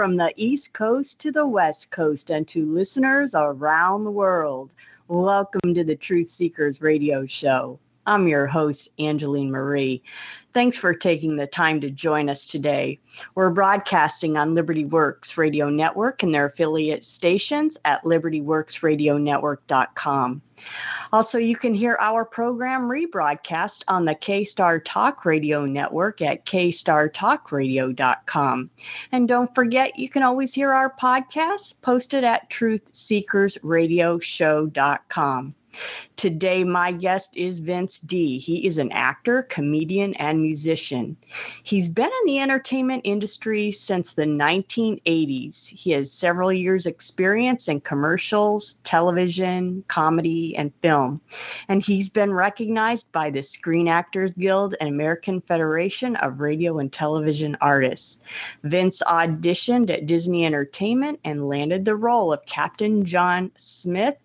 From the East Coast to the West Coast and to listeners around the world. Welcome to the Truth Seekers Radio Show. I'm your host, Angeline Marie. Thanks for taking the time to join us today. We're broadcasting on Liberty Works Radio Network and their affiliate stations at libertyworksradionetwork.com. Also, you can hear our program rebroadcast on the K Star Talk Radio Network at kstartalkradio.com. And don't forget, you can always hear our podcasts posted at truthseekersradioshow.com. Today, my guest is Vince D. He is an actor, comedian, and musician. He's been in the entertainment industry since the 1980s. He has several years' experience in commercials, television, comedy, and film. And he's been recognized by the Screen Actors Guild and American Federation of Radio and Television Artists. Vince auditioned at Disney Entertainment and landed the role of Captain John Smith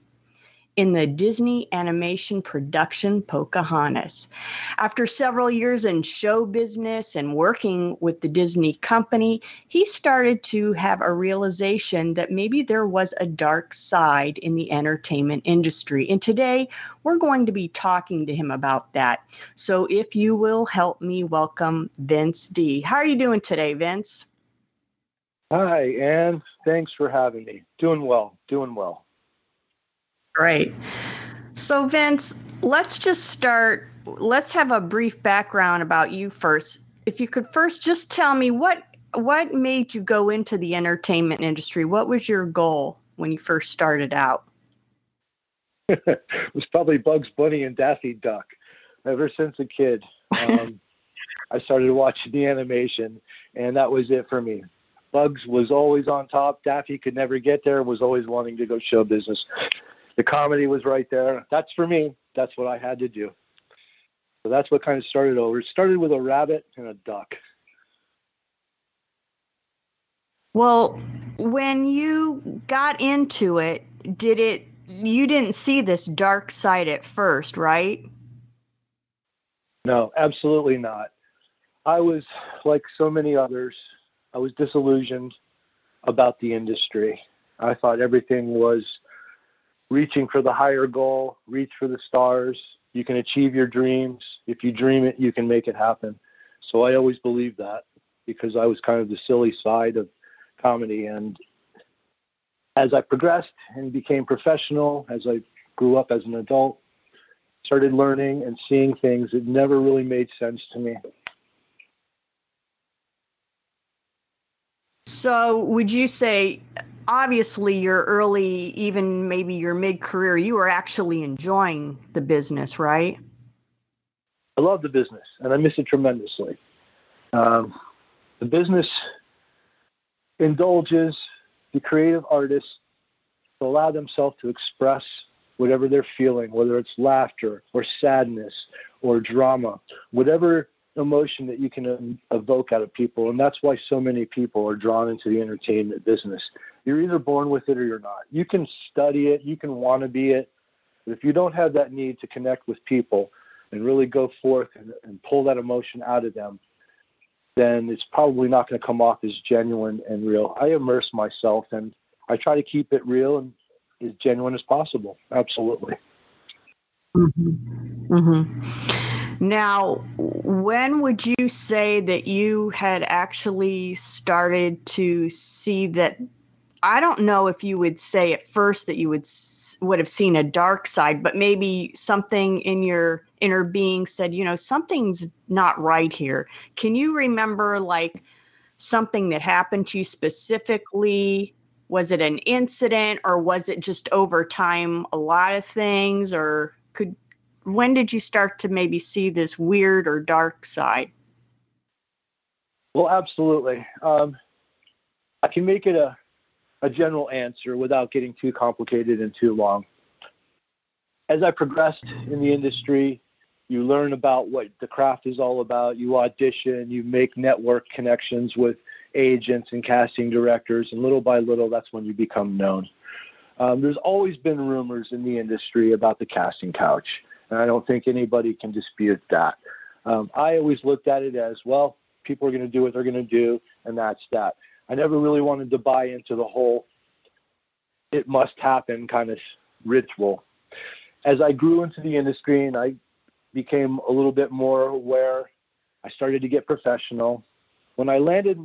in the Disney animation production Pocahontas. After several years in show business and working with the Disney company, he started to have a realization that maybe there was a dark side in the entertainment industry. And today we're going to be talking to him about that. So if you will help me welcome Vince D. How are you doing today, Vince? Hi, Anne. Thanks for having me. Doing well, doing well. Great. So, Vince, let's just start. Let's have a brief background about you first. If you could first just tell me what what made you go into the entertainment industry? What was your goal when you first started out? it was probably Bugs Bunny and Daffy Duck. Ever since a kid, um, I started watching the animation, and that was it for me. Bugs was always on top. Daffy could never get there. Was always wanting to go show business the comedy was right there. That's for me. That's what I had to do. So that's what kind of started over. It started with a rabbit and a duck. Well, when you got into it, did it you didn't see this dark side at first, right? No, absolutely not. I was like so many others, I was disillusioned about the industry. I thought everything was reaching for the higher goal, reach for the stars. You can achieve your dreams. If you dream it, you can make it happen. So I always believed that because I was kind of the silly side of comedy. And as I progressed and became professional, as I grew up as an adult, started learning and seeing things that never really made sense to me. So, would you say obviously your early, even maybe your mid career, you were actually enjoying the business, right? I love the business and I miss it tremendously. Um, the business indulges the creative artists to allow themselves to express whatever they're feeling, whether it's laughter or sadness or drama, whatever emotion that you can evoke out of people. And that's why so many people are drawn into the entertainment business. You're either born with it or you're not. You can study it, you can want to be it, but if you don't have that need to connect with people and really go forth and, and pull that emotion out of them, then it's probably not going to come off as genuine and real. I immerse myself and I try to keep it real and as genuine as possible. Absolutely. Mm-hmm. Mm-hmm. Now, when would you say that you had actually started to see that? I don't know if you would say at first that you would would have seen a dark side, but maybe something in your inner being said, you know, something's not right here. Can you remember like something that happened to you specifically? Was it an incident or was it just over time a lot of things or could when did you start to maybe see this weird or dark side? Well, absolutely. Um, I can make it a, a general answer without getting too complicated and too long. As I progressed in the industry, you learn about what the craft is all about. You audition, you make network connections with agents and casting directors, and little by little, that's when you become known. Um, there's always been rumors in the industry about the casting couch. And I don't think anybody can dispute that. Um, I always looked at it as well, people are going to do what they're going to do, and that's that. I never really wanted to buy into the whole it must happen kind of ritual. As I grew into the industry and I became a little bit more aware, I started to get professional. When I landed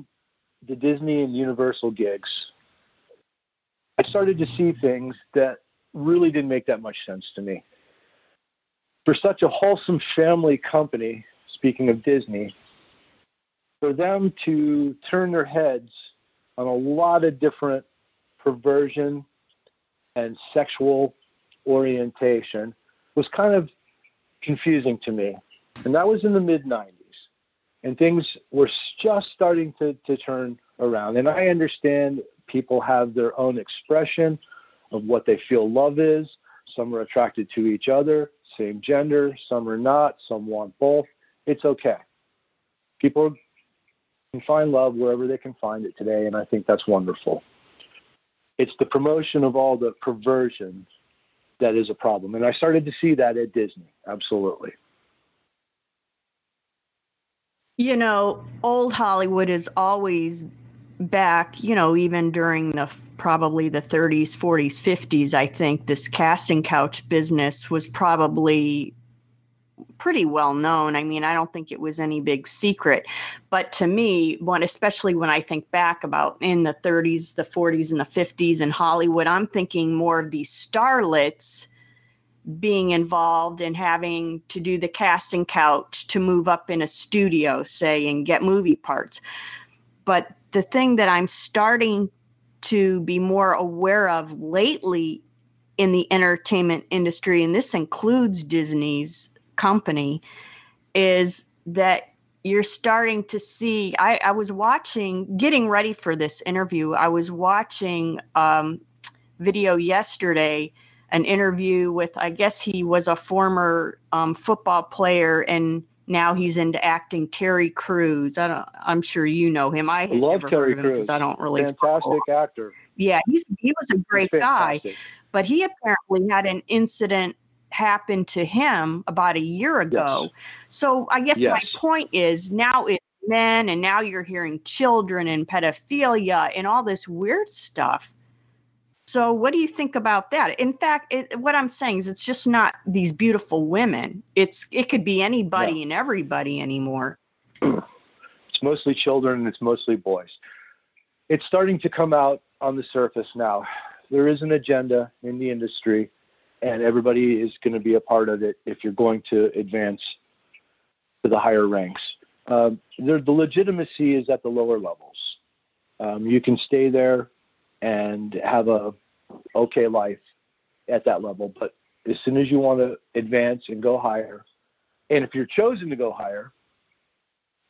the Disney and Universal gigs, I started to see things that really didn't make that much sense to me. For such a wholesome family company, speaking of Disney, for them to turn their heads on a lot of different perversion and sexual orientation was kind of confusing to me. And that was in the mid 90s. And things were just starting to, to turn around. And I understand people have their own expression of what they feel love is. Some are attracted to each other, same gender, some are not, some want both. It's okay. People can find love wherever they can find it today, and I think that's wonderful. It's the promotion of all the perversion that is a problem. And I started to see that at Disney, absolutely. You know, old Hollywood is always back, you know, even during the probably the 30s, 40s, 50s, I think this casting couch business was probably pretty well known. I mean, I don't think it was any big secret. But to me, when especially when I think back about in the 30s, the 40s, and the 50s in Hollywood, I'm thinking more of these starlets being involved in having to do the casting couch to move up in a studio, say, and get movie parts. But the thing that I'm starting to be more aware of lately in the entertainment industry, and this includes Disney's company, is that you're starting to see. I, I was watching, getting ready for this interview, I was watching um, video yesterday, an interview with, I guess he was a former um, football player and now he's into acting. Terry Crews. I don't. I'm sure you know him. I love Terry Crews. I don't really. Fantastic follow. actor. Yeah, he's he was a great guy, but he apparently had an incident happen to him about a year ago. Yes. So I guess yes. my point is now it's men, and now you're hearing children and pedophilia and all this weird stuff. So, what do you think about that? In fact, it, what I'm saying is, it's just not these beautiful women. It's it could be anybody yeah. and everybody anymore. It's mostly children and it's mostly boys. It's starting to come out on the surface now. There is an agenda in the industry, and everybody is going to be a part of it if you're going to advance to the higher ranks. Um, the legitimacy is at the lower levels. Um, you can stay there and have a okay life at that level. But as soon as you want to advance and go higher, and if you're chosen to go higher,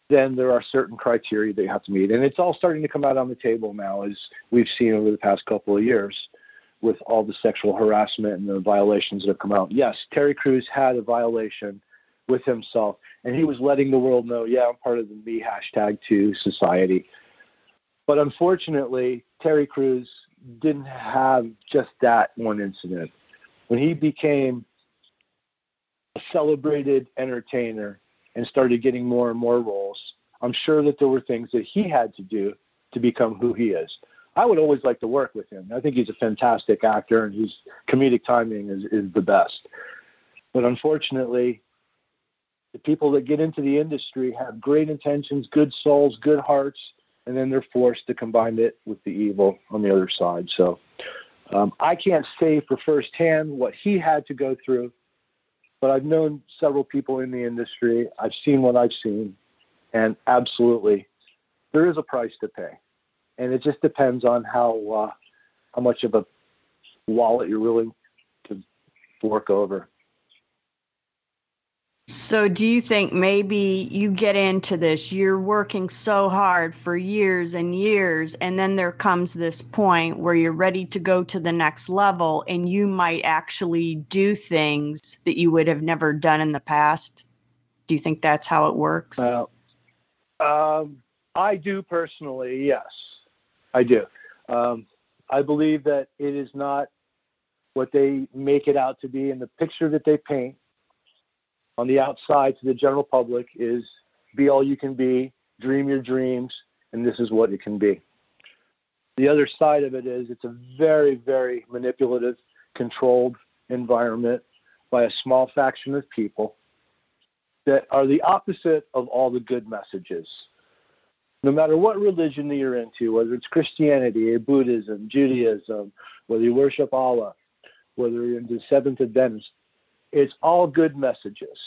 then there are certain criteria that you have to meet. And it's all starting to come out on the table now, as we've seen over the past couple of years with all the sexual harassment and the violations that have come out. Yes, Terry Crews had a violation with himself, and he was letting the world know, yeah, I'm part of the me hashtag two society. But unfortunately, Terry Crews didn't have just that one incident. When he became a celebrated entertainer and started getting more and more roles, I'm sure that there were things that he had to do to become who he is. I would always like to work with him. I think he's a fantastic actor and his comedic timing is, is the best. But unfortunately, the people that get into the industry have great intentions, good souls, good hearts, and then they're forced to combine it with the evil on the other side. So um, I can't say for firsthand what he had to go through, but I've known several people in the industry. I've seen what I've seen, and absolutely, there is a price to pay, and it just depends on how uh, how much of a wallet you're willing to fork over. So, do you think maybe you get into this, you're working so hard for years and years, and then there comes this point where you're ready to go to the next level, and you might actually do things that you would have never done in the past? Do you think that's how it works? Uh, um, I do personally, yes. I do. Um, I believe that it is not what they make it out to be in the picture that they paint on the outside to the general public is be all you can be, dream your dreams, and this is what it can be. The other side of it is it's a very, very manipulative, controlled environment by a small faction of people that are the opposite of all the good messages. No matter what religion that you're into, whether it's Christianity or Buddhism, Judaism, whether you worship Allah, whether you're into Seventh Adventist, it's all good messages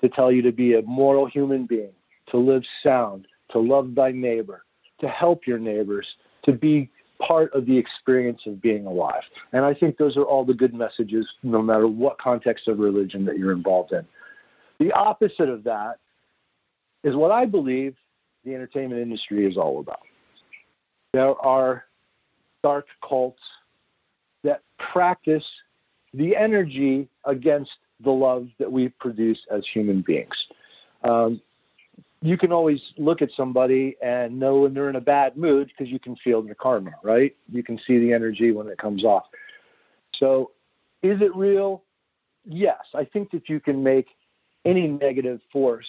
to tell you to be a moral human being, to live sound, to love thy neighbor, to help your neighbors, to be part of the experience of being alive. And I think those are all the good messages, no matter what context of religion that you're involved in. The opposite of that is what I believe the entertainment industry is all about. There are dark cults that practice the energy against the love that we produce as human beings. Um, you can always look at somebody and know when they're in a bad mood because you can feel their karma, right? You can see the energy when it comes off. So, is it real? Yes. I think that you can make any negative force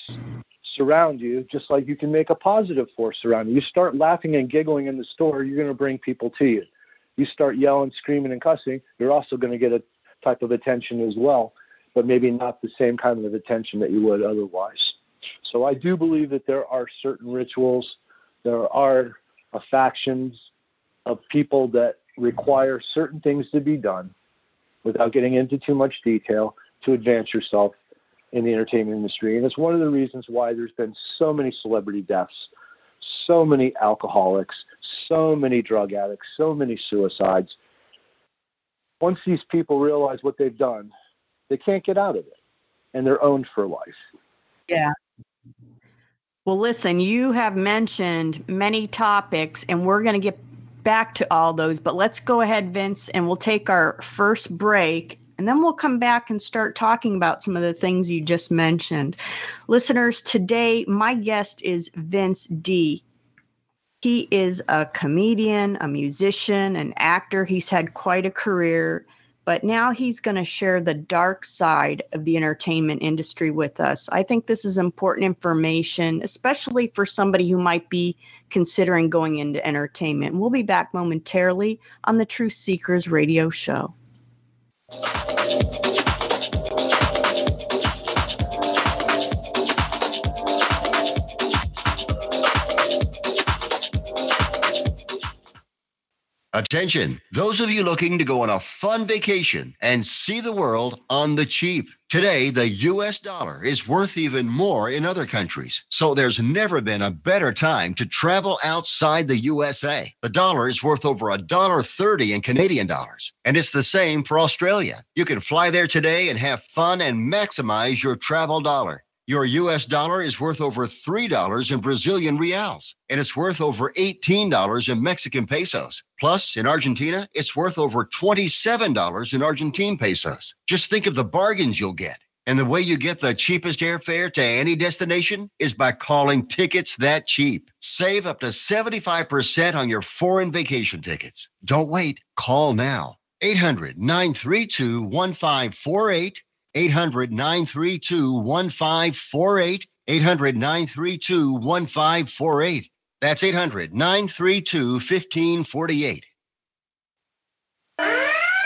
surround you just like you can make a positive force surround you. You start laughing and giggling in the store, you're going to bring people to you. You start yelling, screaming, and cussing, you're also going to get a type of attention as well, but maybe not the same kind of attention that you would otherwise. So I do believe that there are certain rituals, there are factions of people that require certain things to be done without getting into too much detail to advance yourself in the entertainment industry. And it's one of the reasons why there's been so many celebrity deaths, so many alcoholics, so many drug addicts, so many suicides. Once these people realize what they've done, they can't get out of it and they're owned for life. Yeah. Well, listen, you have mentioned many topics, and we're going to get back to all those, but let's go ahead, Vince, and we'll take our first break. And then we'll come back and start talking about some of the things you just mentioned. Listeners, today my guest is Vince D. He is a comedian, a musician, an actor. He's had quite a career but now he's going to share the dark side of the entertainment industry with us. I think this is important information, especially for somebody who might be considering going into entertainment. We'll be back momentarily on the Truth Seekers radio show. Attention, those of you looking to go on a fun vacation and see the world on the cheap. Today, the US dollar is worth even more in other countries. So there's never been a better time to travel outside the USA. The dollar is worth over a dollar 30 in Canadian dollars. And it's the same for Australia. You can fly there today and have fun and maximize your travel dollar. Your US dollar is worth over $3 in Brazilian reals, and it's worth over $18 in Mexican pesos. Plus, in Argentina, it's worth over $27 in Argentine pesos. Just think of the bargains you'll get. And the way you get the cheapest airfare to any destination is by calling tickets that cheap. Save up to 75% on your foreign vacation tickets. Don't wait. Call now. 800 932 1548 800 932 1548. 800 932 1548. That's 800 932 1548.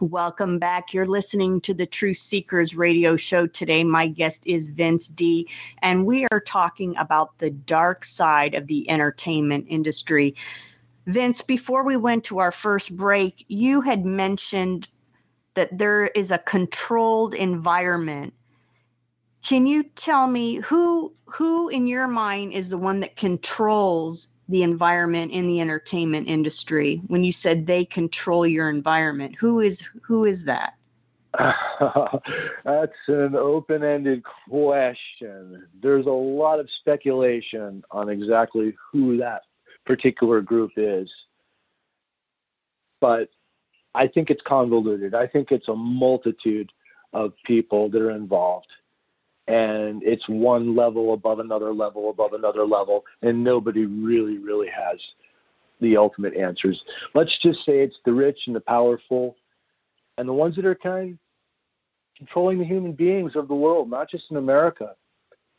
Welcome back. You're listening to the Truth Seekers radio show today. My guest is Vince D, and we are talking about the dark side of the entertainment industry. Vince, before we went to our first break, you had mentioned that there is a controlled environment. Can you tell me who who in your mind is the one that controls the environment in the entertainment industry. When you said they control your environment who is who is that? That's an open-ended question. There's a lot of speculation on exactly who that particular group is. But i think it's convoluted. I think it's a multitude of people that are involved and it's one level above another level above another level, and nobody really, really has the ultimate answers. Let's just say it's the rich and the powerful, and the ones that are kind of controlling the human beings of the world, not just in America.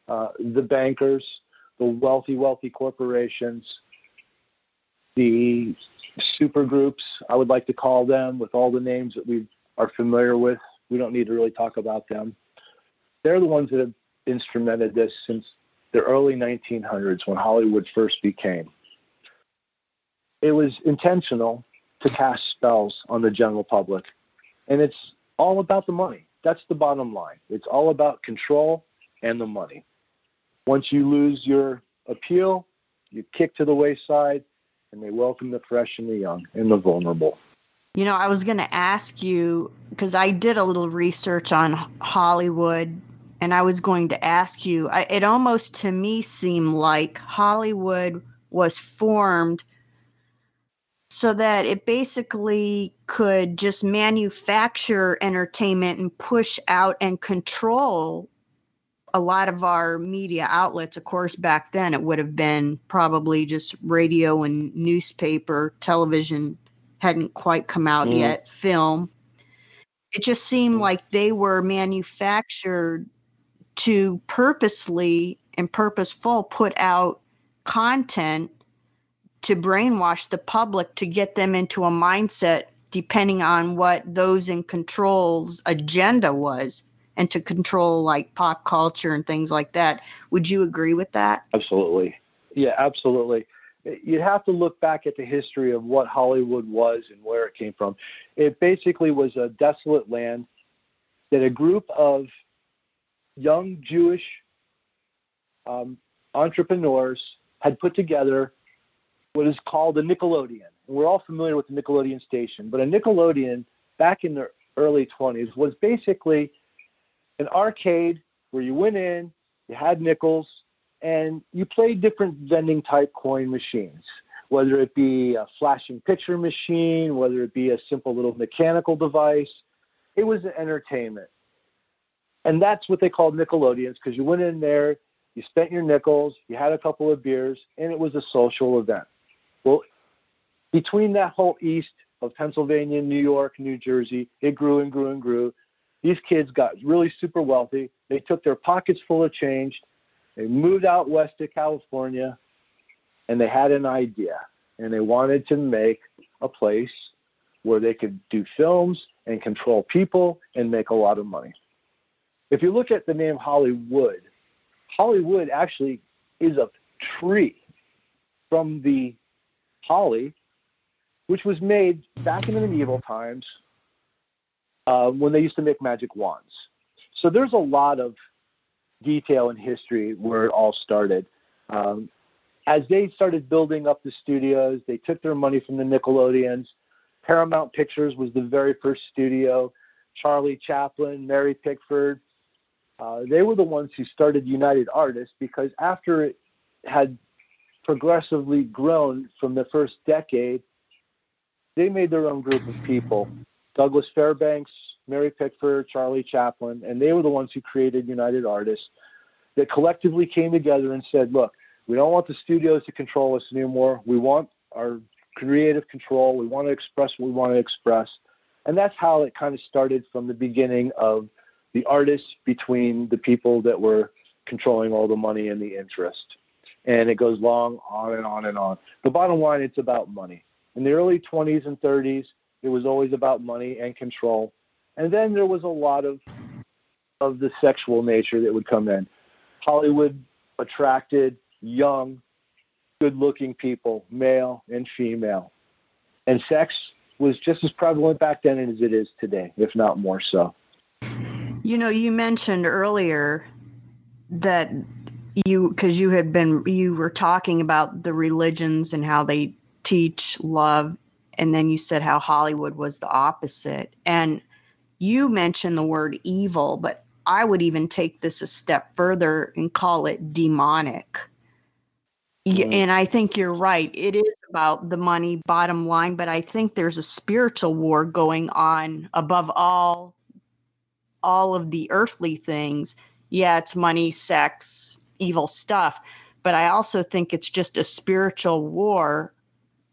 Uh, the bankers, the wealthy, wealthy corporations, the super groups, I would like to call them, with all the names that we are familiar with. We don't need to really talk about them they're the ones that have instrumented this since the early 1900s when Hollywood first became. It was intentional to cast spells on the general public, and it's all about the money. That's the bottom line. It's all about control and the money. Once you lose your appeal, you kick to the wayside, and they welcome the fresh and the young and the vulnerable. You know, I was going to ask you because I did a little research on Hollywood and I was going to ask you, I, it almost to me seemed like Hollywood was formed so that it basically could just manufacture entertainment and push out and control a lot of our media outlets. Of course, back then it would have been probably just radio and newspaper, television hadn't quite come out mm. yet, film. It just seemed like they were manufactured to purposely and purposeful put out content to brainwash the public to get them into a mindset depending on what those in control's agenda was and to control like pop culture and things like that. Would you agree with that? Absolutely. Yeah absolutely. You'd have to look back at the history of what hollywood was and where it came from. It basically was a desolate land that a group of young Jewish um, entrepreneurs had put together what is called a Nickelodeon. We're all familiar with the Nickelodeon station, but a Nickelodeon back in the early 20s was basically an arcade where you went in, you had nickels, and you played different vending type coin machines, whether it be a flashing picture machine, whether it be a simple little mechanical device. It was an entertainment. And that's what they called Nickelodeons because you went in there, you spent your nickels, you had a couple of beers, and it was a social event. Well, between that whole east of Pennsylvania, New York, New Jersey, it grew and grew and grew. These kids got really super wealthy. They took their pockets full of change. They moved out west to California, and they had an idea. And they wanted to make a place where they could do films and control people and make a lot of money if you look at the name Hollywood, Hollywood actually is a tree from the holly, which was made back in the medieval times uh, when they used to make magic wands. So there's a lot of detail in history where it all started. Um, as they started building up the studios, they took their money from the Nickelodeons. Paramount Pictures was the very first studio. Charlie Chaplin, Mary Pickford, uh, they were the ones who started United Artists because after it had progressively grown from the first decade, they made their own group of people. Douglas Fairbanks, Mary Pickford, Charlie Chaplin, and they were the ones who created United Artists that collectively came together and said, look, we don't want the studios to control us anymore. We want our creative control. We want to express what we want to express. And that's how it kind of started from the beginning of the artists between the people that were controlling all the money and the interest. And it goes long on and on and on. The bottom line, it's about money. In the early 20s and 30s, It was always about money and control. And then there was a lot of of the sexual nature that would come in. Hollywood attracted young, good-looking people, male and female. And sex was just as prevalent back then as it is today, if not more so. You know, you mentioned earlier that you because you had been you were talking about the religions and how they teach love and then you said how Hollywood was the opposite. And you mentioned the word evil but I would even take this a step further and call it demonic. Mm. and I think you're right. It is about the money bottom line but I think there's a spiritual war going on above all all of the earthly things yeah it's money sex evil stuff. But I also think it's just a spiritual war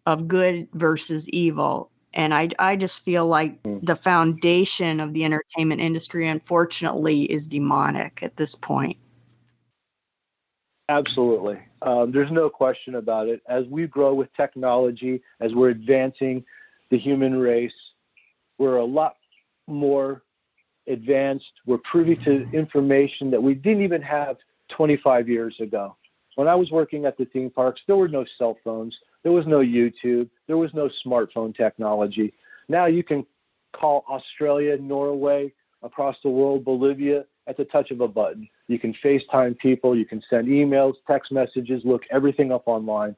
of good versus evil. And I, I just feel like hmm. the foundation of the entertainment industry, unfortunately, is demonic at this point. Absolutely. Um, there's no question about it. As we grow with technology, as we're advancing the human race, we're a lot more advanced. We're privy to information that we didn't even have 25 years ago. When I was working at the theme parks, there were no cell phones, there was no YouTube, there was no smartphone technology. Now you can call Australia, Norway, across the world, Bolivia, at the touch of a button. You can FaceTime people, you can send emails, text messages, look everything up online.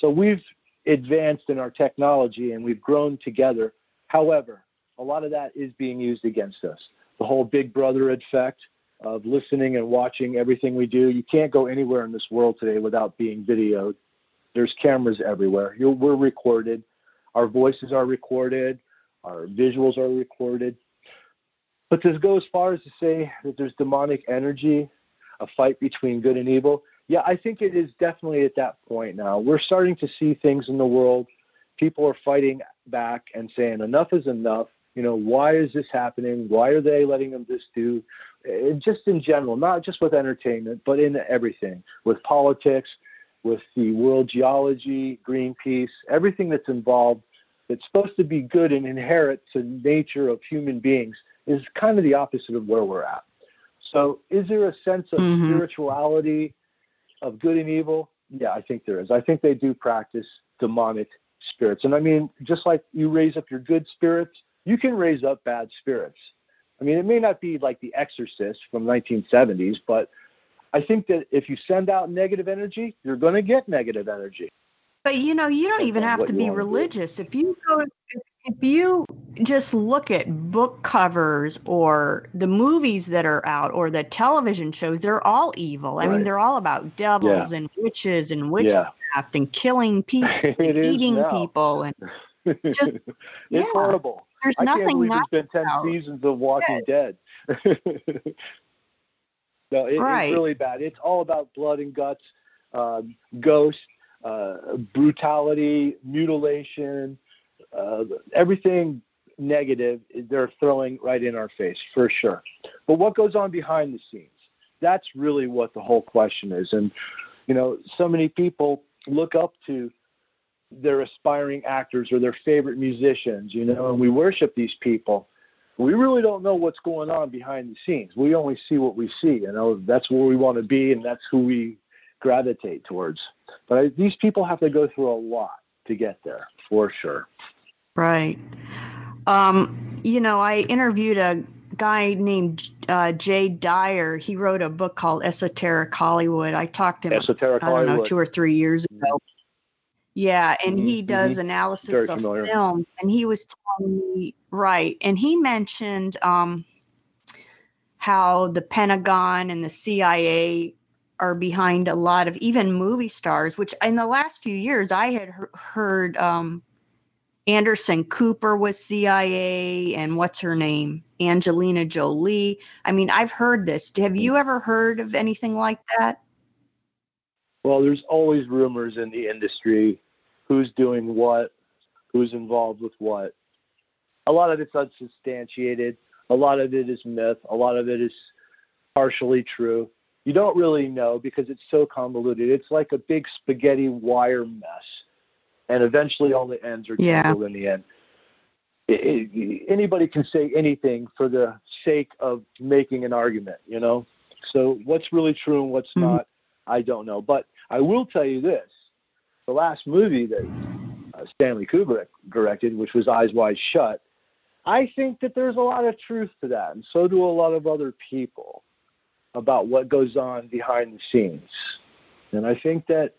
So we've advanced in our technology and we've grown together. However, a lot of that is being used against us. The whole Big Brother effect, of listening and watching everything we do. You can't go anywhere in this world today without being videoed. There's cameras everywhere. You're, we're recorded. Our voices are recorded. Our visuals are recorded. But to go as far as to say that there's demonic energy, a fight between good and evil, yeah, I think it is definitely at that point now. We're starting to see things in the world. People are fighting back and saying enough is enough. You know, why is this happening? Why are they letting them this do? And just in general, not just with entertainment, but in everything, with politics, with the world geology, Greenpeace, everything that's involved that's supposed to be good and inherent to nature of human beings is kind of the opposite of where we're at. So, is there a sense of mm-hmm. spirituality of good and evil? Yeah, I think there is. I think they do practice demonic spirits. And I mean, just like you raise up your good spirits, you can raise up bad spirits. I mean, it may not be like The Exorcist from 1970s, but I think that if you send out negative energy, you're going to get negative energy. But you know, you don't even have to be religious. If you go, if you just look at book covers or the movies that are out or the television shows, they're all evil. I mean, they're all about devils yeah. and witches and witchcraft yeah. and killing people, and eating people, and just it's yeah. horrible. There's I nothing can't believe there's been ten about. seasons of Walking Dead. no, it, right. it's really bad. It's all about blood and guts, um, ghosts, uh, brutality, mutilation, uh, everything negative they're throwing right in our face for sure. But what goes on behind the scenes? That's really what the whole question is. And you know, so many people look up to their aspiring actors or their favorite musicians, you know, and we worship these people. We really don't know what's going on behind the scenes. We only see what we see, you know, that's where we want to be and that's who we gravitate towards. But I, these people have to go through a lot to get there, for sure. Right. Um, you know, I interviewed a guy named uh, Jay Dyer. He wrote a book called Esoteric Hollywood. I talked to him, Esoteric I don't Hollywood. know, two or three years ago. Yeah, and mm-hmm. he does mm-hmm. analysis Very of familiar. films, and he was telling me right, and he mentioned um, how the Pentagon and the CIA are behind a lot of even movie stars. Which in the last few years, I had he- heard um, Anderson Cooper was CIA, and what's her name, Angelina Jolie. I mean, I've heard this. Have you ever heard of anything like that? Well, there's always rumors in the industry who's doing what, who's involved with what. A lot of it's unsubstantiated. A lot of it is myth. A lot of it is partially true. You don't really know because it's so convoluted. It's like a big spaghetti wire mess. And eventually all the ends are tangled yeah. in the end. it, it, anybody can say anything for the sake of making an argument, you know. So what's really true and what's mm-hmm. not, I don't know. But I will tell you this: the last movie that uh, Stanley Kubrick directed, which was Eyes Wide Shut, I think that there's a lot of truth to that, and so do a lot of other people about what goes on behind the scenes. And I think that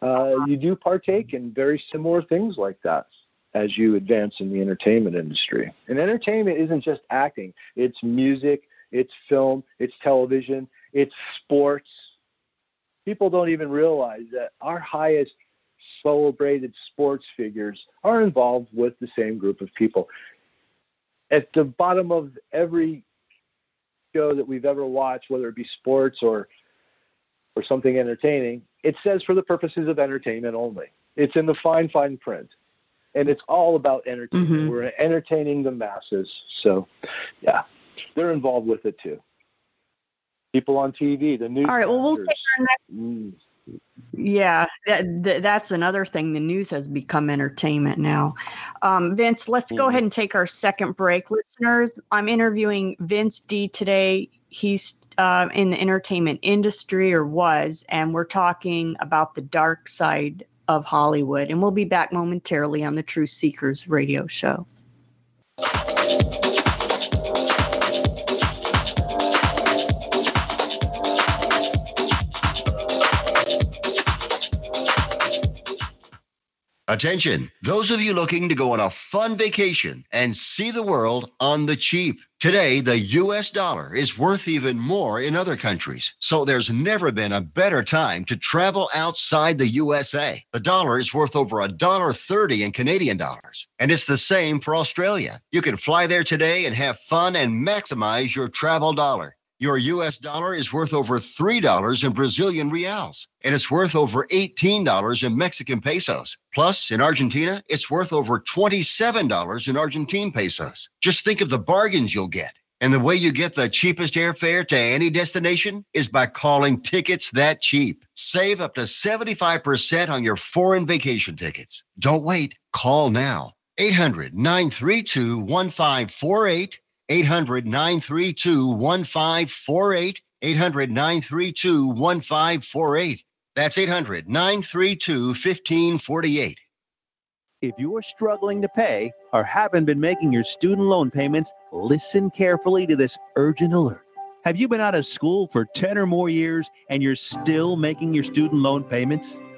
uh, you do partake in very similar things like that as you advance in the entertainment industry. And entertainment isn't just acting, it's music, it's film, it's television, it's sports. People don't even realize that our highest celebrated sports figures are involved with the same group of people. At the bottom of every show that we've ever watched, whether it be sports or or something entertaining, it says for the purposes of entertainment only. It's in the fine, fine print. And it's all about entertainment. Mm-hmm. We're entertaining the masses. So, yeah, they're involved with it too. People on TV, the news. All right, well, we'll take our next. Mm. Yeah, that, that, that's another thing. The news has become entertainment now. Um, Vince, let's mm-hmm. go ahead and take our second break. Listeners, I'm interviewing Vince D today. He's uh, in the entertainment industry or was, and we're talking about the dark side of Hollywood. And we'll be back momentarily on the True Seekers radio show. Attention, those of you looking to go on a fun vacation and see the world on the cheap. Today, the US dollar is worth even more in other countries, so there's never been a better time to travel outside the USA. The dollar is worth over a dollar 30 in Canadian dollars, and it's the same for Australia. You can fly there today and have fun and maximize your travel dollar. Your US dollar is worth over $3 in Brazilian reals, and it's worth over $18 in Mexican pesos. Plus, in Argentina, it's worth over $27 in Argentine pesos. Just think of the bargains you'll get. And the way you get the cheapest airfare to any destination is by calling tickets that cheap. Save up to 75% on your foreign vacation tickets. Don't wait. Call now. 800 932 1548 800 932 1548. 800 932 1548. That's 800 932 1548. If you're struggling to pay or haven't been making your student loan payments, listen carefully to this urgent alert. Have you been out of school for 10 or more years and you're still making your student loan payments?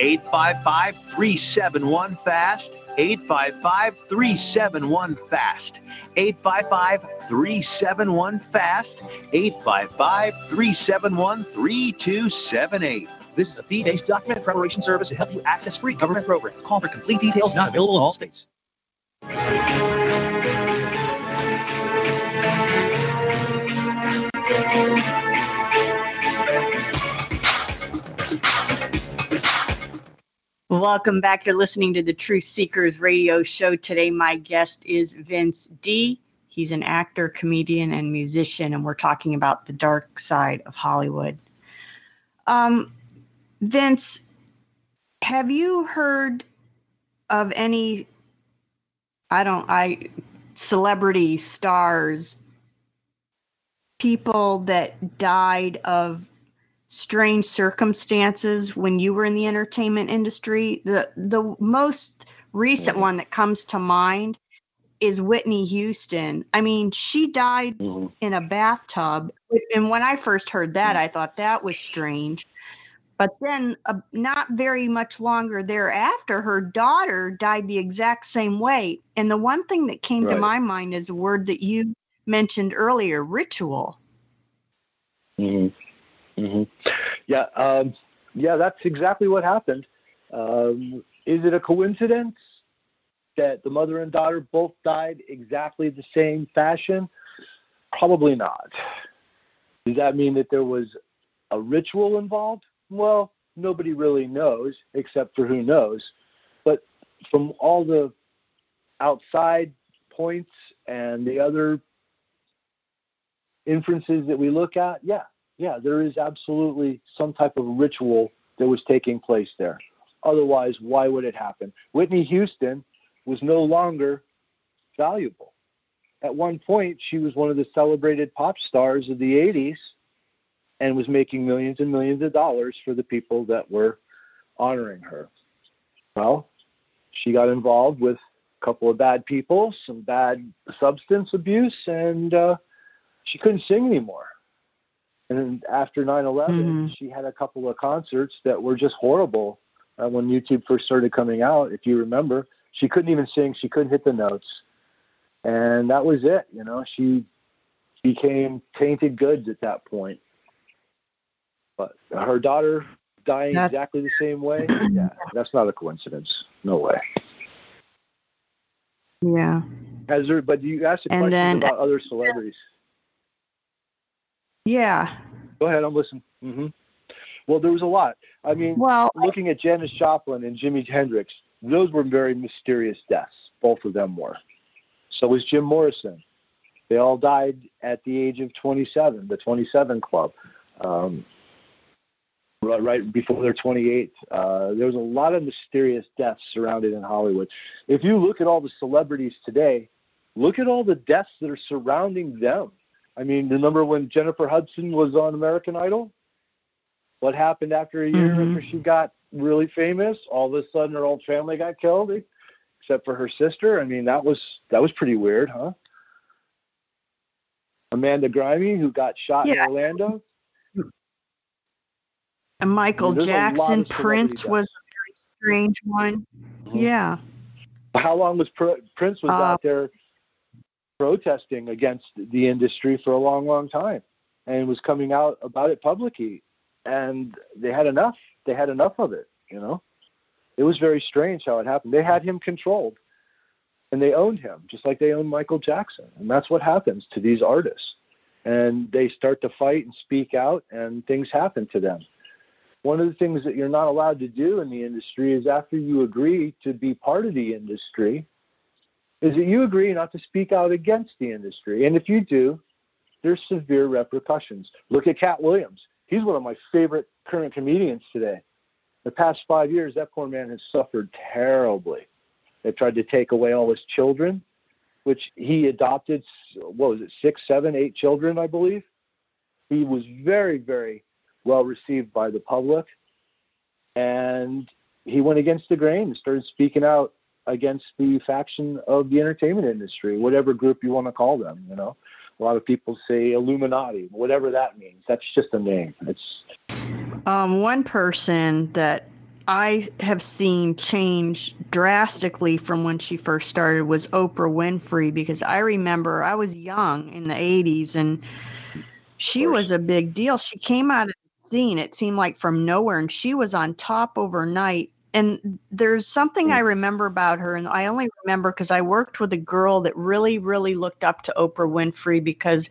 855 371 FAST. 855 371 FAST. 855 371 FAST. 855 371 3278. This is a fee based document preparation service to help you access free government programs. Call for complete details, not available in all states. Welcome back. You're listening to the Truth Seekers radio show. Today, my guest is Vince D. He's an actor, comedian, and musician, and we're talking about the dark side of Hollywood. Um, Vince, have you heard of any, I don't, I, celebrity stars, people that died of strange circumstances when you were in the entertainment industry. The the most recent mm-hmm. one that comes to mind is Whitney Houston. I mean, she died mm-hmm. in a bathtub. And when I first heard that. I thought that was strange. But then, uh, not very much longer thereafter, her daughter died the exact same way. And the one thing that came right. to my mind is a word that you mentioned earlier ritual. Mm-hmm. Mm-hmm. Yeah, um, yeah, that's exactly what happened. Um, is it a coincidence? that the mother and daughter both died exactly the same fashion? Probably not. Does that mean that there was a ritual involved? Well, nobody really knows except for who knows. But from all the outside points and the other inferences that we look at, yeah, yeah, there is absolutely some type of ritual that was taking place there. Otherwise, why would it happen? Whitney Houston was no longer valuable. At one point, she was one of the celebrated pop stars of the 80s and was making millions and millions of dollars for the people that were honoring her. Well, she got involved with a couple of bad people, some bad substance abuse, and uh, she couldn't sing anymore. And after 9 11, mm-hmm. she had a couple of concerts that were just horrible uh, when YouTube first started coming out, if you remember. She couldn't even sing, she couldn't hit the notes. And that was it. You know, she became tainted goods at that point. But her daughter dying that's, exactly the same way, yeah, that's not a coincidence. No way. Yeah. Has there, but you asked a question then, about other celebrities. Yeah. Go ahead, I'm listening. Mm-hmm. Well, there was a lot. I mean, well, looking at Janis Joplin and Jimi Hendrix, those were very mysterious deaths. Both of them were. So was Jim Morrison. They all died at the age of 27, the 27 Club, um, right, right before their 28. Uh, there was a lot of mysterious deaths surrounded in Hollywood. If you look at all the celebrities today, look at all the deaths that are surrounding them. I mean, remember when Jennifer Hudson was on American Idol? What happened after a year mm-hmm. after she got really famous? All of a sudden, her old family got killed, except for her sister. I mean, that was that was pretty weird, huh? Amanda Grimmie, who got shot yeah. in Orlando. And Michael I mean, Jackson, Prince was a very strange one. Mm-hmm. Yeah. How long was Prince was uh, out there protesting against the industry for a long, long time, and was coming out about it publicly and they had enough. They had enough of it. You know, it was very strange how it happened. They had him controlled, and they owned him just like they owned Michael Jackson. And that's what happens to these artists. And they start to fight and speak out, and things happen to them. One of the things that you're not allowed to do in the industry is after you agree to be part of the industry, is that you agree not to speak out against the industry. And if you do, there's severe repercussions. Look at Katt Williams he's one of my favorite current comedians today. The past five years, that poor man has suffered terribly. They tried to take away all his children, which he adopted. What was it, six, seven, eight children, I believe. He was very, very well received by the public, and he went against the grain and started speaking out against the faction of the entertainment industry, whatever group you want to call them. You know, a lot of people say Illuminati, whatever that means. That's just a name. It's um, one person that I have seen change drastically from when she first started was Oprah Winfrey because I remember I was young in the 80s and she was a big deal. She came out of the scene, it seemed like from nowhere, and she was on top overnight and there's something I mm. remember about her, and I only remember because I worked with a girl that really, really looked up to Oprah Winfrey because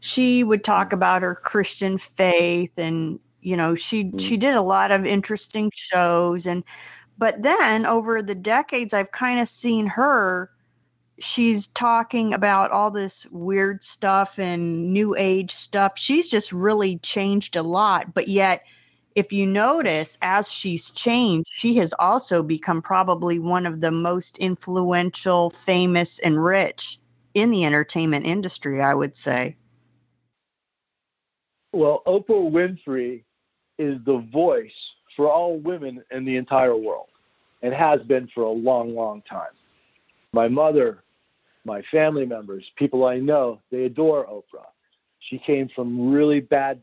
she would talk about her Christian faith, and you know, she mm. she did a lot of interesting shows, and but then over the decades, I've kind of seen her. She's talking about all this weird stuff and new age stuff. She's just really changed a lot, but yet if you notice, as she's changed, she has also become probably one of the most influential, famous, and rich in the entertainment industry, I would say. Well, Oprah Winfrey is the voice for all women in the entire world and has been for a long, long time. My mother, my family members, people I know, they adore Oprah. She came from really bad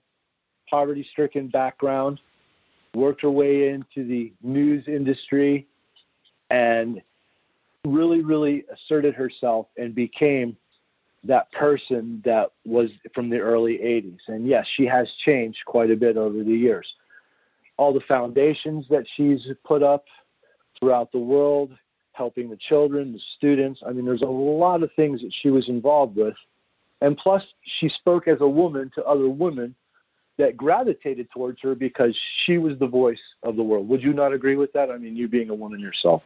poverty stricken background, worked her way into the news industry, and really, really asserted herself and became that person that was from the early 80s. And yes, she has changed quite a bit over the years. All the foundations that she's put up throughout the world helping the children, the students. I mean, there's a lot of things that she was involved with. And plus, she spoke as a woman to other women that gravitated towards her because she was the voice of the world. Would you not agree with that? I mean, you being a woman yourself.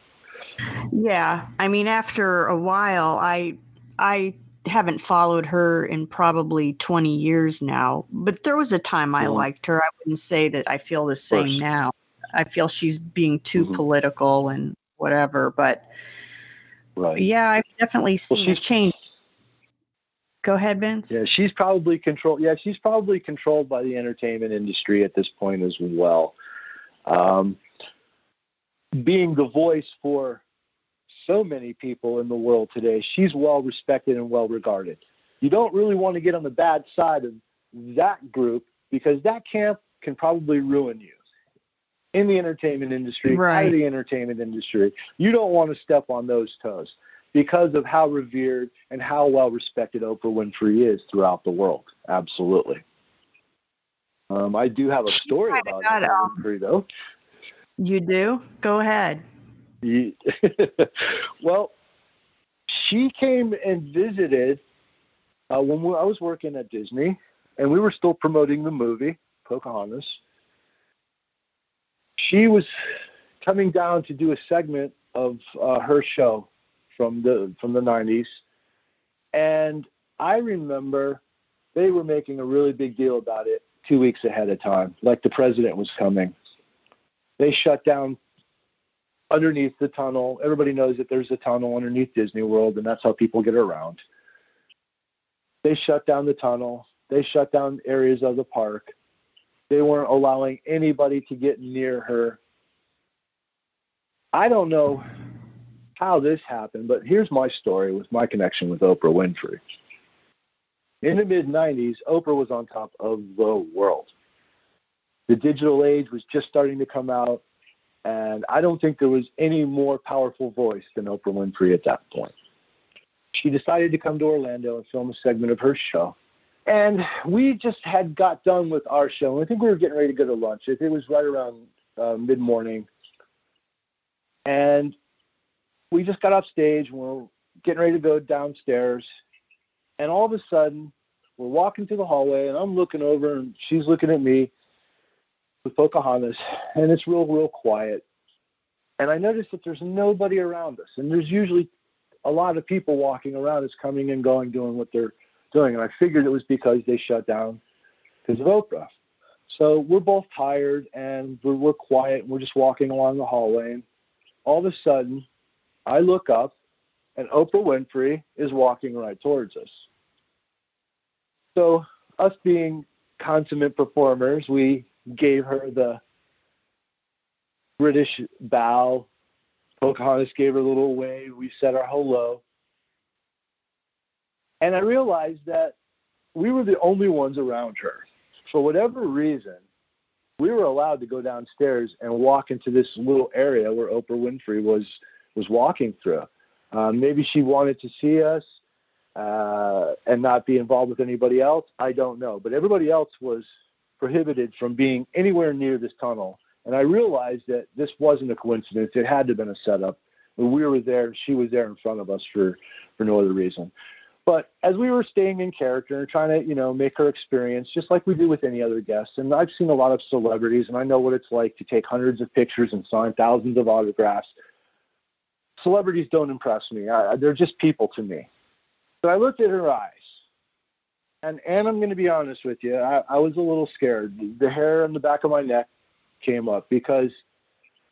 Yeah, I mean, after a while, I I haven't followed her in probably 20 years now, but there was a time I mm-hmm. liked her. I wouldn't say that I feel the same now. I feel she's being too mm-hmm. political and whatever, but right. yeah, I've definitely seen well, a change. Go ahead, Vince. Yeah, she's probably controlled. Yeah, she's probably controlled by the entertainment industry at this point as well. Um, being the voice for so many people in the world today. She's well respected and well regarded. You don't really want to get on the bad side of that group because that camp can probably ruin you in the entertainment industry, right. out of the entertainment industry. You don't want to step on those toes because of how revered and how well respected Oprah Winfrey is throughout the world. Absolutely. Um, I do have a story about Oprah um, Winfrey, though. You do? Go ahead. well, she came and visited uh, when I was working at Disney, and we were still promoting the movie Pocahontas. She was coming down to do a segment of uh, her show from the from the 90s, and I remember they were making a really big deal about it two weeks ahead of time, like the president was coming. They shut down underneath the tunnel. Everybody knows that there's a tunnel underneath Disney World, and that's how people get around. They shut down the tunnel. They shut down areas of the park. They weren't allowing anybody to get near her. I don't know how this happened, but here's my story with my connection with Oprah Winfrey. In the mid 90s, Oprah was on top of the world. The digital age was just starting to come out. And I don't think there was any more powerful voice than Oprah Winfrey at that point. She decided to come to Orlando and film a segment of her show. And we just had got done with our show. And I think we were getting ready to go to lunch. It was right around uh, mid morning. And we just got off stage and we're getting ready to go downstairs. And all of a sudden, we're walking through the hallway, and I'm looking over, and she's looking at me with Pocahontas, and it's real, real quiet. And I noticed that there's nobody around us, and there's usually a lot of people walking around us, coming and going, doing what they're doing. And I figured it was because they shut down because of Oprah. So we're both tired and we're, we're quiet and we're just walking along the hallway. And all of a sudden, I look up and Oprah Winfrey is walking right towards us. So, us being consummate performers, we gave her the British bow. Pocahontas gave her a little wave. We said our hello. And I realized that we were the only ones around her. For whatever reason, we were allowed to go downstairs and walk into this little area where Oprah Winfrey was was walking through. Um, maybe she wanted to see us uh, and not be involved with anybody else. I don't know, but everybody else was prohibited from being anywhere near this tunnel. And I realized that this wasn't a coincidence. It had to have been a setup. We were there, she was there in front of us for, for no other reason. But as we were staying in character and trying to, you know, make her experience just like we do with any other guest, and I've seen a lot of celebrities, and I know what it's like to take hundreds of pictures and sign thousands of autographs. Celebrities don't impress me. I, they're just people to me. But I looked at her eyes, and and I'm going to be honest with you, I, I was a little scared. The hair on the back of my neck came up because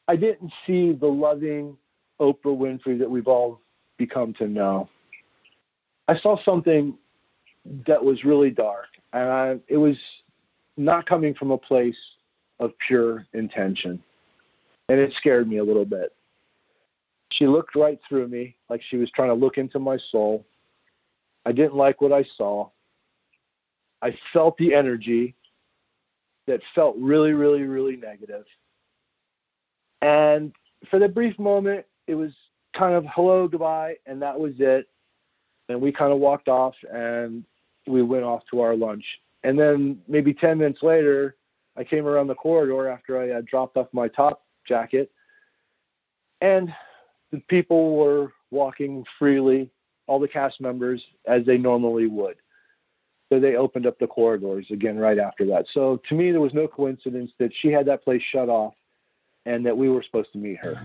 I didn't see the loving Oprah Winfrey that we've all become to know. I saw something that was really dark, and I, it was not coming from a place of pure intention, and it scared me a little bit. She looked right through me, like she was trying to look into my soul. I didn't like what I saw. I felt the energy that felt really, really, really negative. And for the brief moment, it was kind of hello, goodbye, and that was it. And we kind of walked off and we went off to our lunch. And then maybe 10 minutes later, I came around the corridor after I had dropped off my top jacket. And the people were walking freely, all the cast members, as they normally would. So they opened up the corridors again right after that. So to me, there was no coincidence that she had that place shut off and that we were supposed to meet her.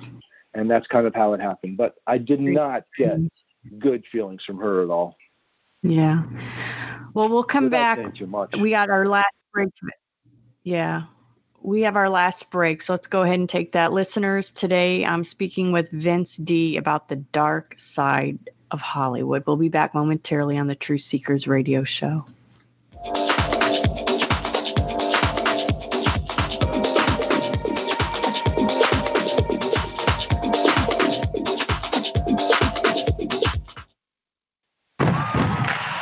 And that's kind of how it happened. But I did not get good feelings from her at all. Yeah. Well, we'll come Without back. Too much. We got our last break. Yeah. We have our last break. So let's go ahead and take that. Listeners, today I'm speaking with Vince De about the dark side of Hollywood. We'll be back momentarily on the Truth Seekers radio show.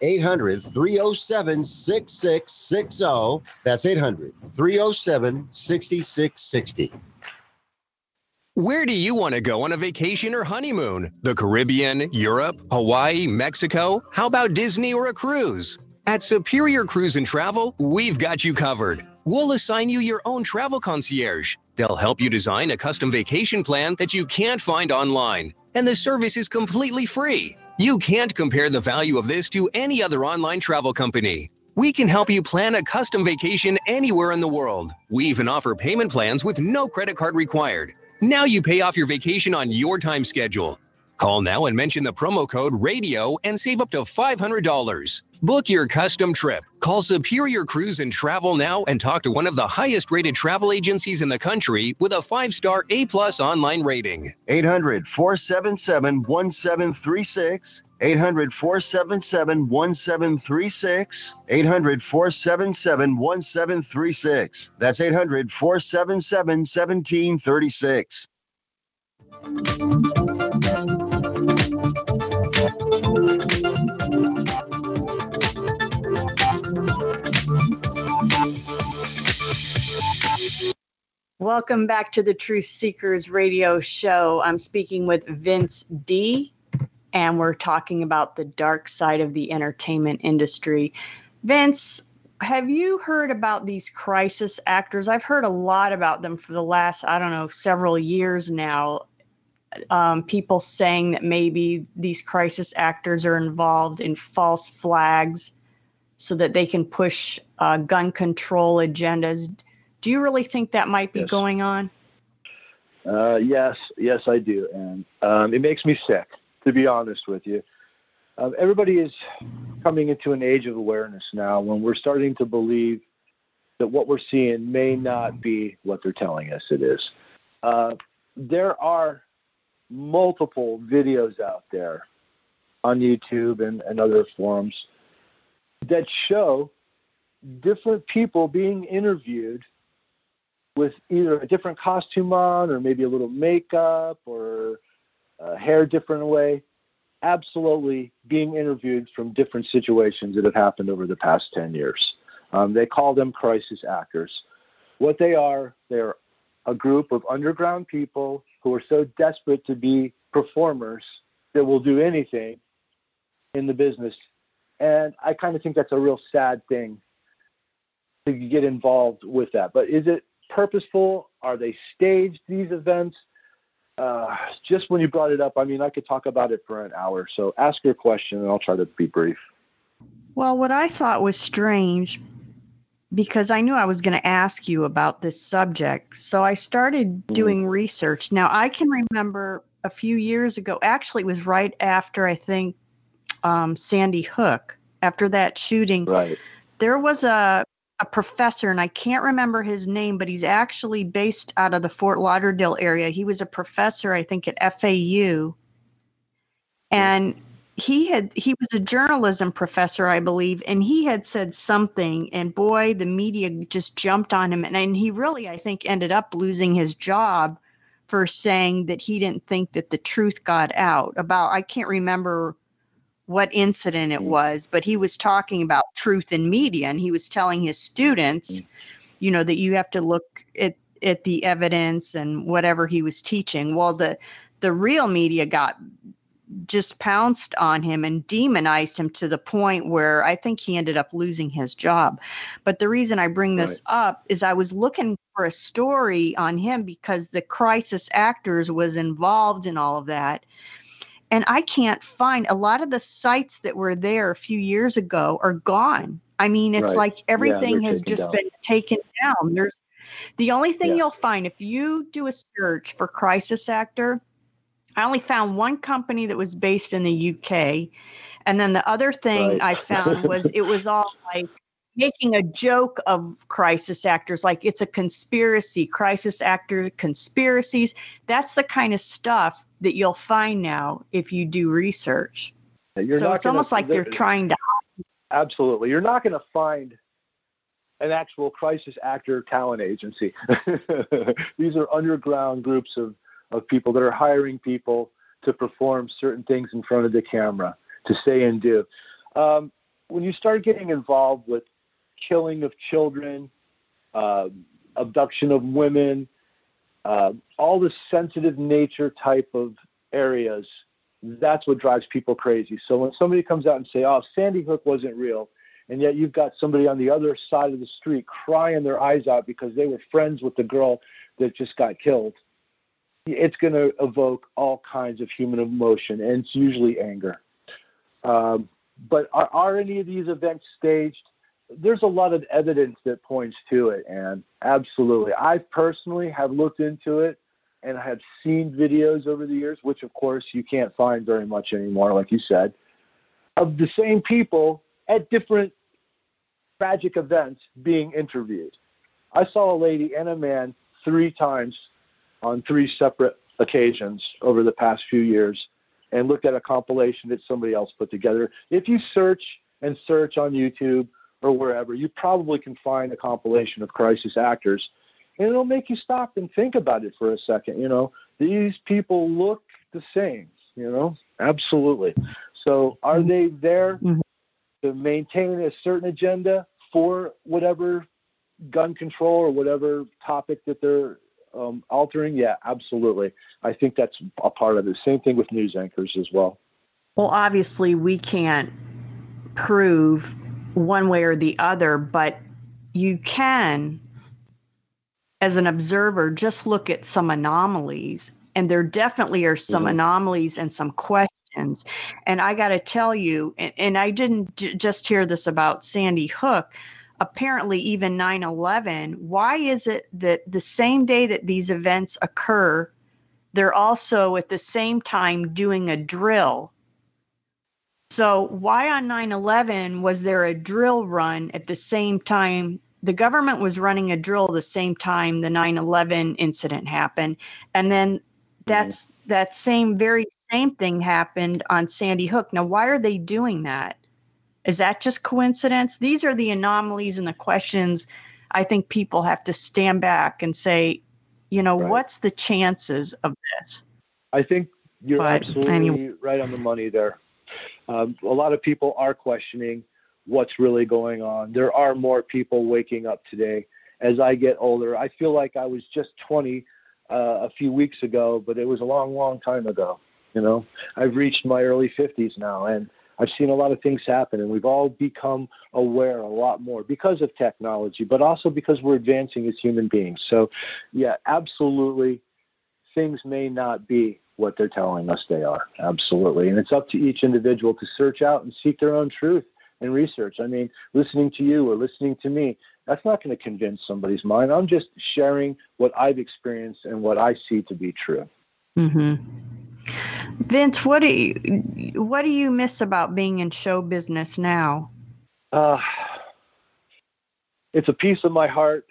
800 307 6660. That's 800 307 6660. Where do you want to go on a vacation or honeymoon? The Caribbean, Europe, Hawaii, Mexico? How about Disney or a cruise? At Superior Cruise and Travel, we've got you covered. We'll assign you your own travel concierge. They'll help you design a custom vacation plan that you can't find online. And the service is completely free. You can't compare the value of this to any other online travel company. We can help you plan a custom vacation anywhere in the world. We even offer payment plans with no credit card required. Now you pay off your vacation on your time schedule. Call now and mention the promo code RADIO and save up to $500. Book your custom trip. Call Superior Cruise and Travel now and talk to one of the highest rated travel agencies in the country with a five star A plus online rating. 800 477 1736. 800 477 1736. 800 477 1736. That's 800 477 1736. Welcome back to the Truth Seekers radio show. I'm speaking with Vince De, and we're talking about the dark side of the entertainment industry. Vince, have you heard about these crisis actors? I've heard a lot about them for the last, I don't know, several years now. Um, people saying that maybe these crisis actors are involved in false flags so that they can push uh, gun control agendas. Do you really think that might be Yes. going on? Uh, yes, yes, I do, and um, it makes me sick, to be honest with you. Um, everybody is coming into an age of awareness now when we're starting to believe that what we're seeing may not be what they're telling us it is. Uh, there are multiple videos out there on YouTube and, and other forums that show different people being interviewed with either a different costume on or maybe a little makeup or uh, hair different way absolutely being interviewed from different situations that have happened over the past 10 years. Um, they call them crisis actors. What they are they're a group of underground people who are so desperate to be performers that will do anything in the business. And i kind of think that's a real sad thing to get involved with that. But is it purposeful? Are they staged, these events? Uh, just when you brought it up, I mean, I could talk about it for an hour. So ask your question and I'll try to be brief. Well, what I thought was strange because I knew I was going to ask you about this subject. So I started doing research. Now, I can remember a few years ago, actually, it was right after I think um, Sandy Hook, after that shooting, Right. there was a a professor, and I can't remember his name, but he's actually based out of the Fort Lauderdale area. He was a professor, I think, at FAU. And he had he was a journalism professor i believe and he had said something and boy the media just jumped on him and, and he really i think ended up losing his job for saying that he didn't think that the truth got out about i can't remember what incident it mm. was, but he was talking about truth in media and he was telling his students, mm. you know, that you have to look at at the evidence and whatever he was teaching. Well, the the real media got just pounced on him and demonized him to the point where I think he ended up losing his job. But the reason I bring this right. up is I was looking for a story on him because the crisis actors was involved in all of that and I can't find a lot of the sites that were there a few years ago are gone. I mean, it's right. like everything yeah, has just down. been taken down. There's the only thing yeah. you'll find if you do a search for crisis actor, I only found one company that was based in the UK. And then the other thing right. I found was it was all like making a joke of crisis actors like it's a conspiracy crisis actor conspiracies that's the kind of stuff that you'll find now if you do research. You're so it's almost like they're trying to. Absolutely. You're not going to find an actual crisis actor talent agency. These are underground groups of, of people that are hiring people to perform certain things in front of the camera, to say and do. Um, when you start getting involved with killing of children, uh, abduction of women, uh, all the sensitive nature type of areas, that's what drives people crazy. So when somebody comes out and say, "Oh, Sandy Hook wasn't real," and yet you've got somebody on the other side of the street crying their eyes out because they were friends with the girl that just got killed, it's going to evoke all kinds of human emotion, and it's usually anger. Um, but are, are any of these events staged? There's a lot of evidence that points to it, and absolutely, I personally have looked into it and I have seen videos over the years, which of course you can't find very much anymore, like you said, of the same people at different tragic events being interviewed. I saw a lady and a man three times on three separate occasions over the past few years and looked at a compilation that somebody else put together. If you search and search on YouTube or wherever, you probably can find a compilation of crisis actors. And it'll make you stop and think about it for a second. You know, these people look the same, you know, absolutely. So are they there mm-hmm. to maintain a certain agenda for whatever gun control or whatever topic that they're um, altering? Yeah, absolutely. I think that's a part of it. Same thing with news anchors as well. Well, obviously, we can't prove one way or the other, but you can, as an observer, just look at some anomalies. And there definitely are some mm-hmm. anomalies and some questions. And I got to tell you, and, and I didn't j- just hear this about Sandy Hook, apparently, even 9 11, why is it that the same day that these events occur, they're also at the same time doing a drill so, why on 9 11 was there a drill run at the same time? The government was running a drill the same time the 9 11 incident happened. And then that's that same, very same thing happened on Sandy Hook. Now, why are they doing that? Is that just coincidence? These are the anomalies and the questions I think people have to stand back and say, you know, right. what's the chances of this? I think you're but absolutely anyway. right on the money there. Um, a lot of people are questioning what's really going on. There are more people waking up today. As I get older, I feel like I was just 20 uh, a few weeks ago, but it was a long, long time ago. You know, I've reached my early 50s now, and I've seen a lot of things happen, and we've all become aware a lot more because of technology, but also because we're advancing as human beings. So, yeah, absolutely, things may not be what they're telling us they are. Absolutely. And it's up to each individual to search out and seek their own truth and research. I mean, listening to you or listening to me, that's not going to convince somebody's mind. I'm just sharing what I've experienced and what I see to be true. Mm-hmm. Vince, what do you what do you miss about being in show business now? Uh, it's a piece of my heart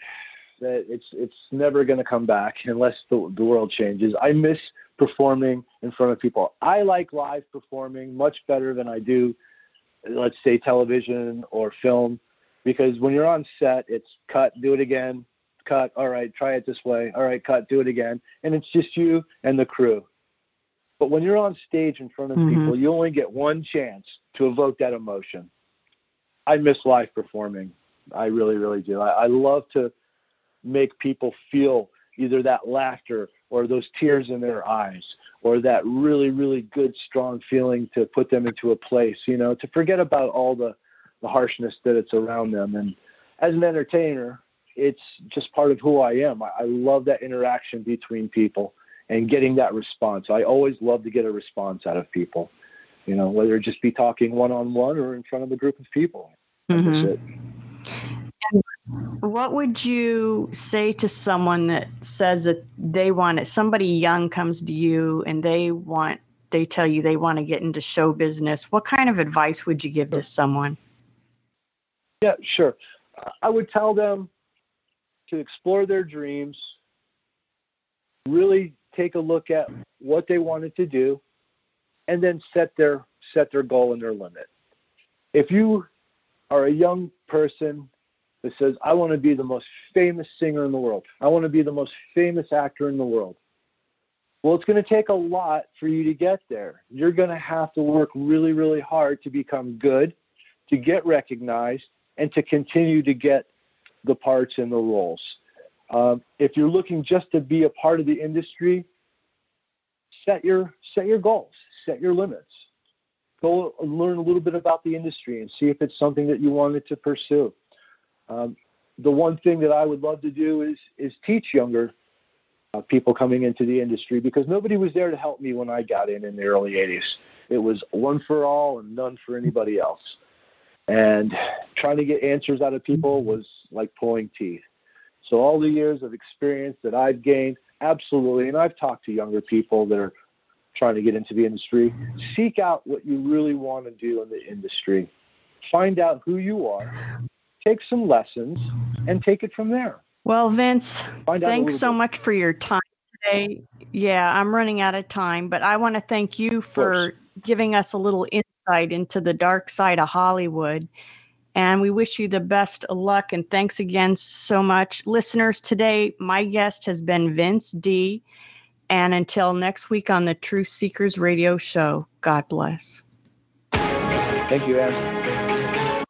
that it's it's never going to come back unless the, the world changes. I miss performing in front of people. I like live performing much better than I do, let's say, television or film, because when you're on set, it's cut, do it again, cut, all right, try it this way, all right, cut, do it again, and it's just you and the crew. But when you're on stage in front of mm-hmm. people, you only get one chance to evoke that emotion. I miss live performing. I really, really do. I, I love to make people feel either that laughter or those tears in their eyes or that really really good strong feeling to put them into a place you know to forget about all the the harshness that it's around them. And as an entertainer it's just part of who i am. I, I love that interaction between people and getting that response. I always love to get a response out of people you know whether it just be talking one on one or in front of a group of people. Mm-hmm. What would you say to someone that says that they want it? Somebody young comes to you and they want, they tell you they want to get into show business. What kind of advice would you give to someone? Yeah, sure. I would tell them to explore their dreams, really take a look at what they wanted to do, and then set their set their goal and their limit. If you are a young person that says, I want to be the most famous singer in the world. I want to be the most famous actor in the world. Well, it's going to take a lot for you to get there. You're going to have to work really, really hard to become good, to get recognized, and to continue to get the parts and the roles. Um, if you're looking just to be a part of the industry, set your set your goals, set your limits. Go learn a little bit about the industry and see if it's something that you wanted to pursue. Um, the one thing that I would love to do is is teach younger uh, people coming into the industry because nobody was there to help me when I got in in the early 80s. It was one for all and none for anybody else. And trying to get answers out of people was like pulling teeth. So all the years of experience that I've gained, absolutely, and I've talked to younger people that are trying to get into the industry, seek out what you really want to do in the industry. Find out who you are take some lessons and take it from there. Well, Vince, thanks so bit. much for your time today. Yeah, I'm running out of time, but I want to thank you for giving us a little insight into the dark side of Hollywood. And we wish you the best of luck and thanks again so much. Listeners, today my guest has been Vince De. And until next week on the Truth Seekers Radio Show, God bless. Thank you, Anne.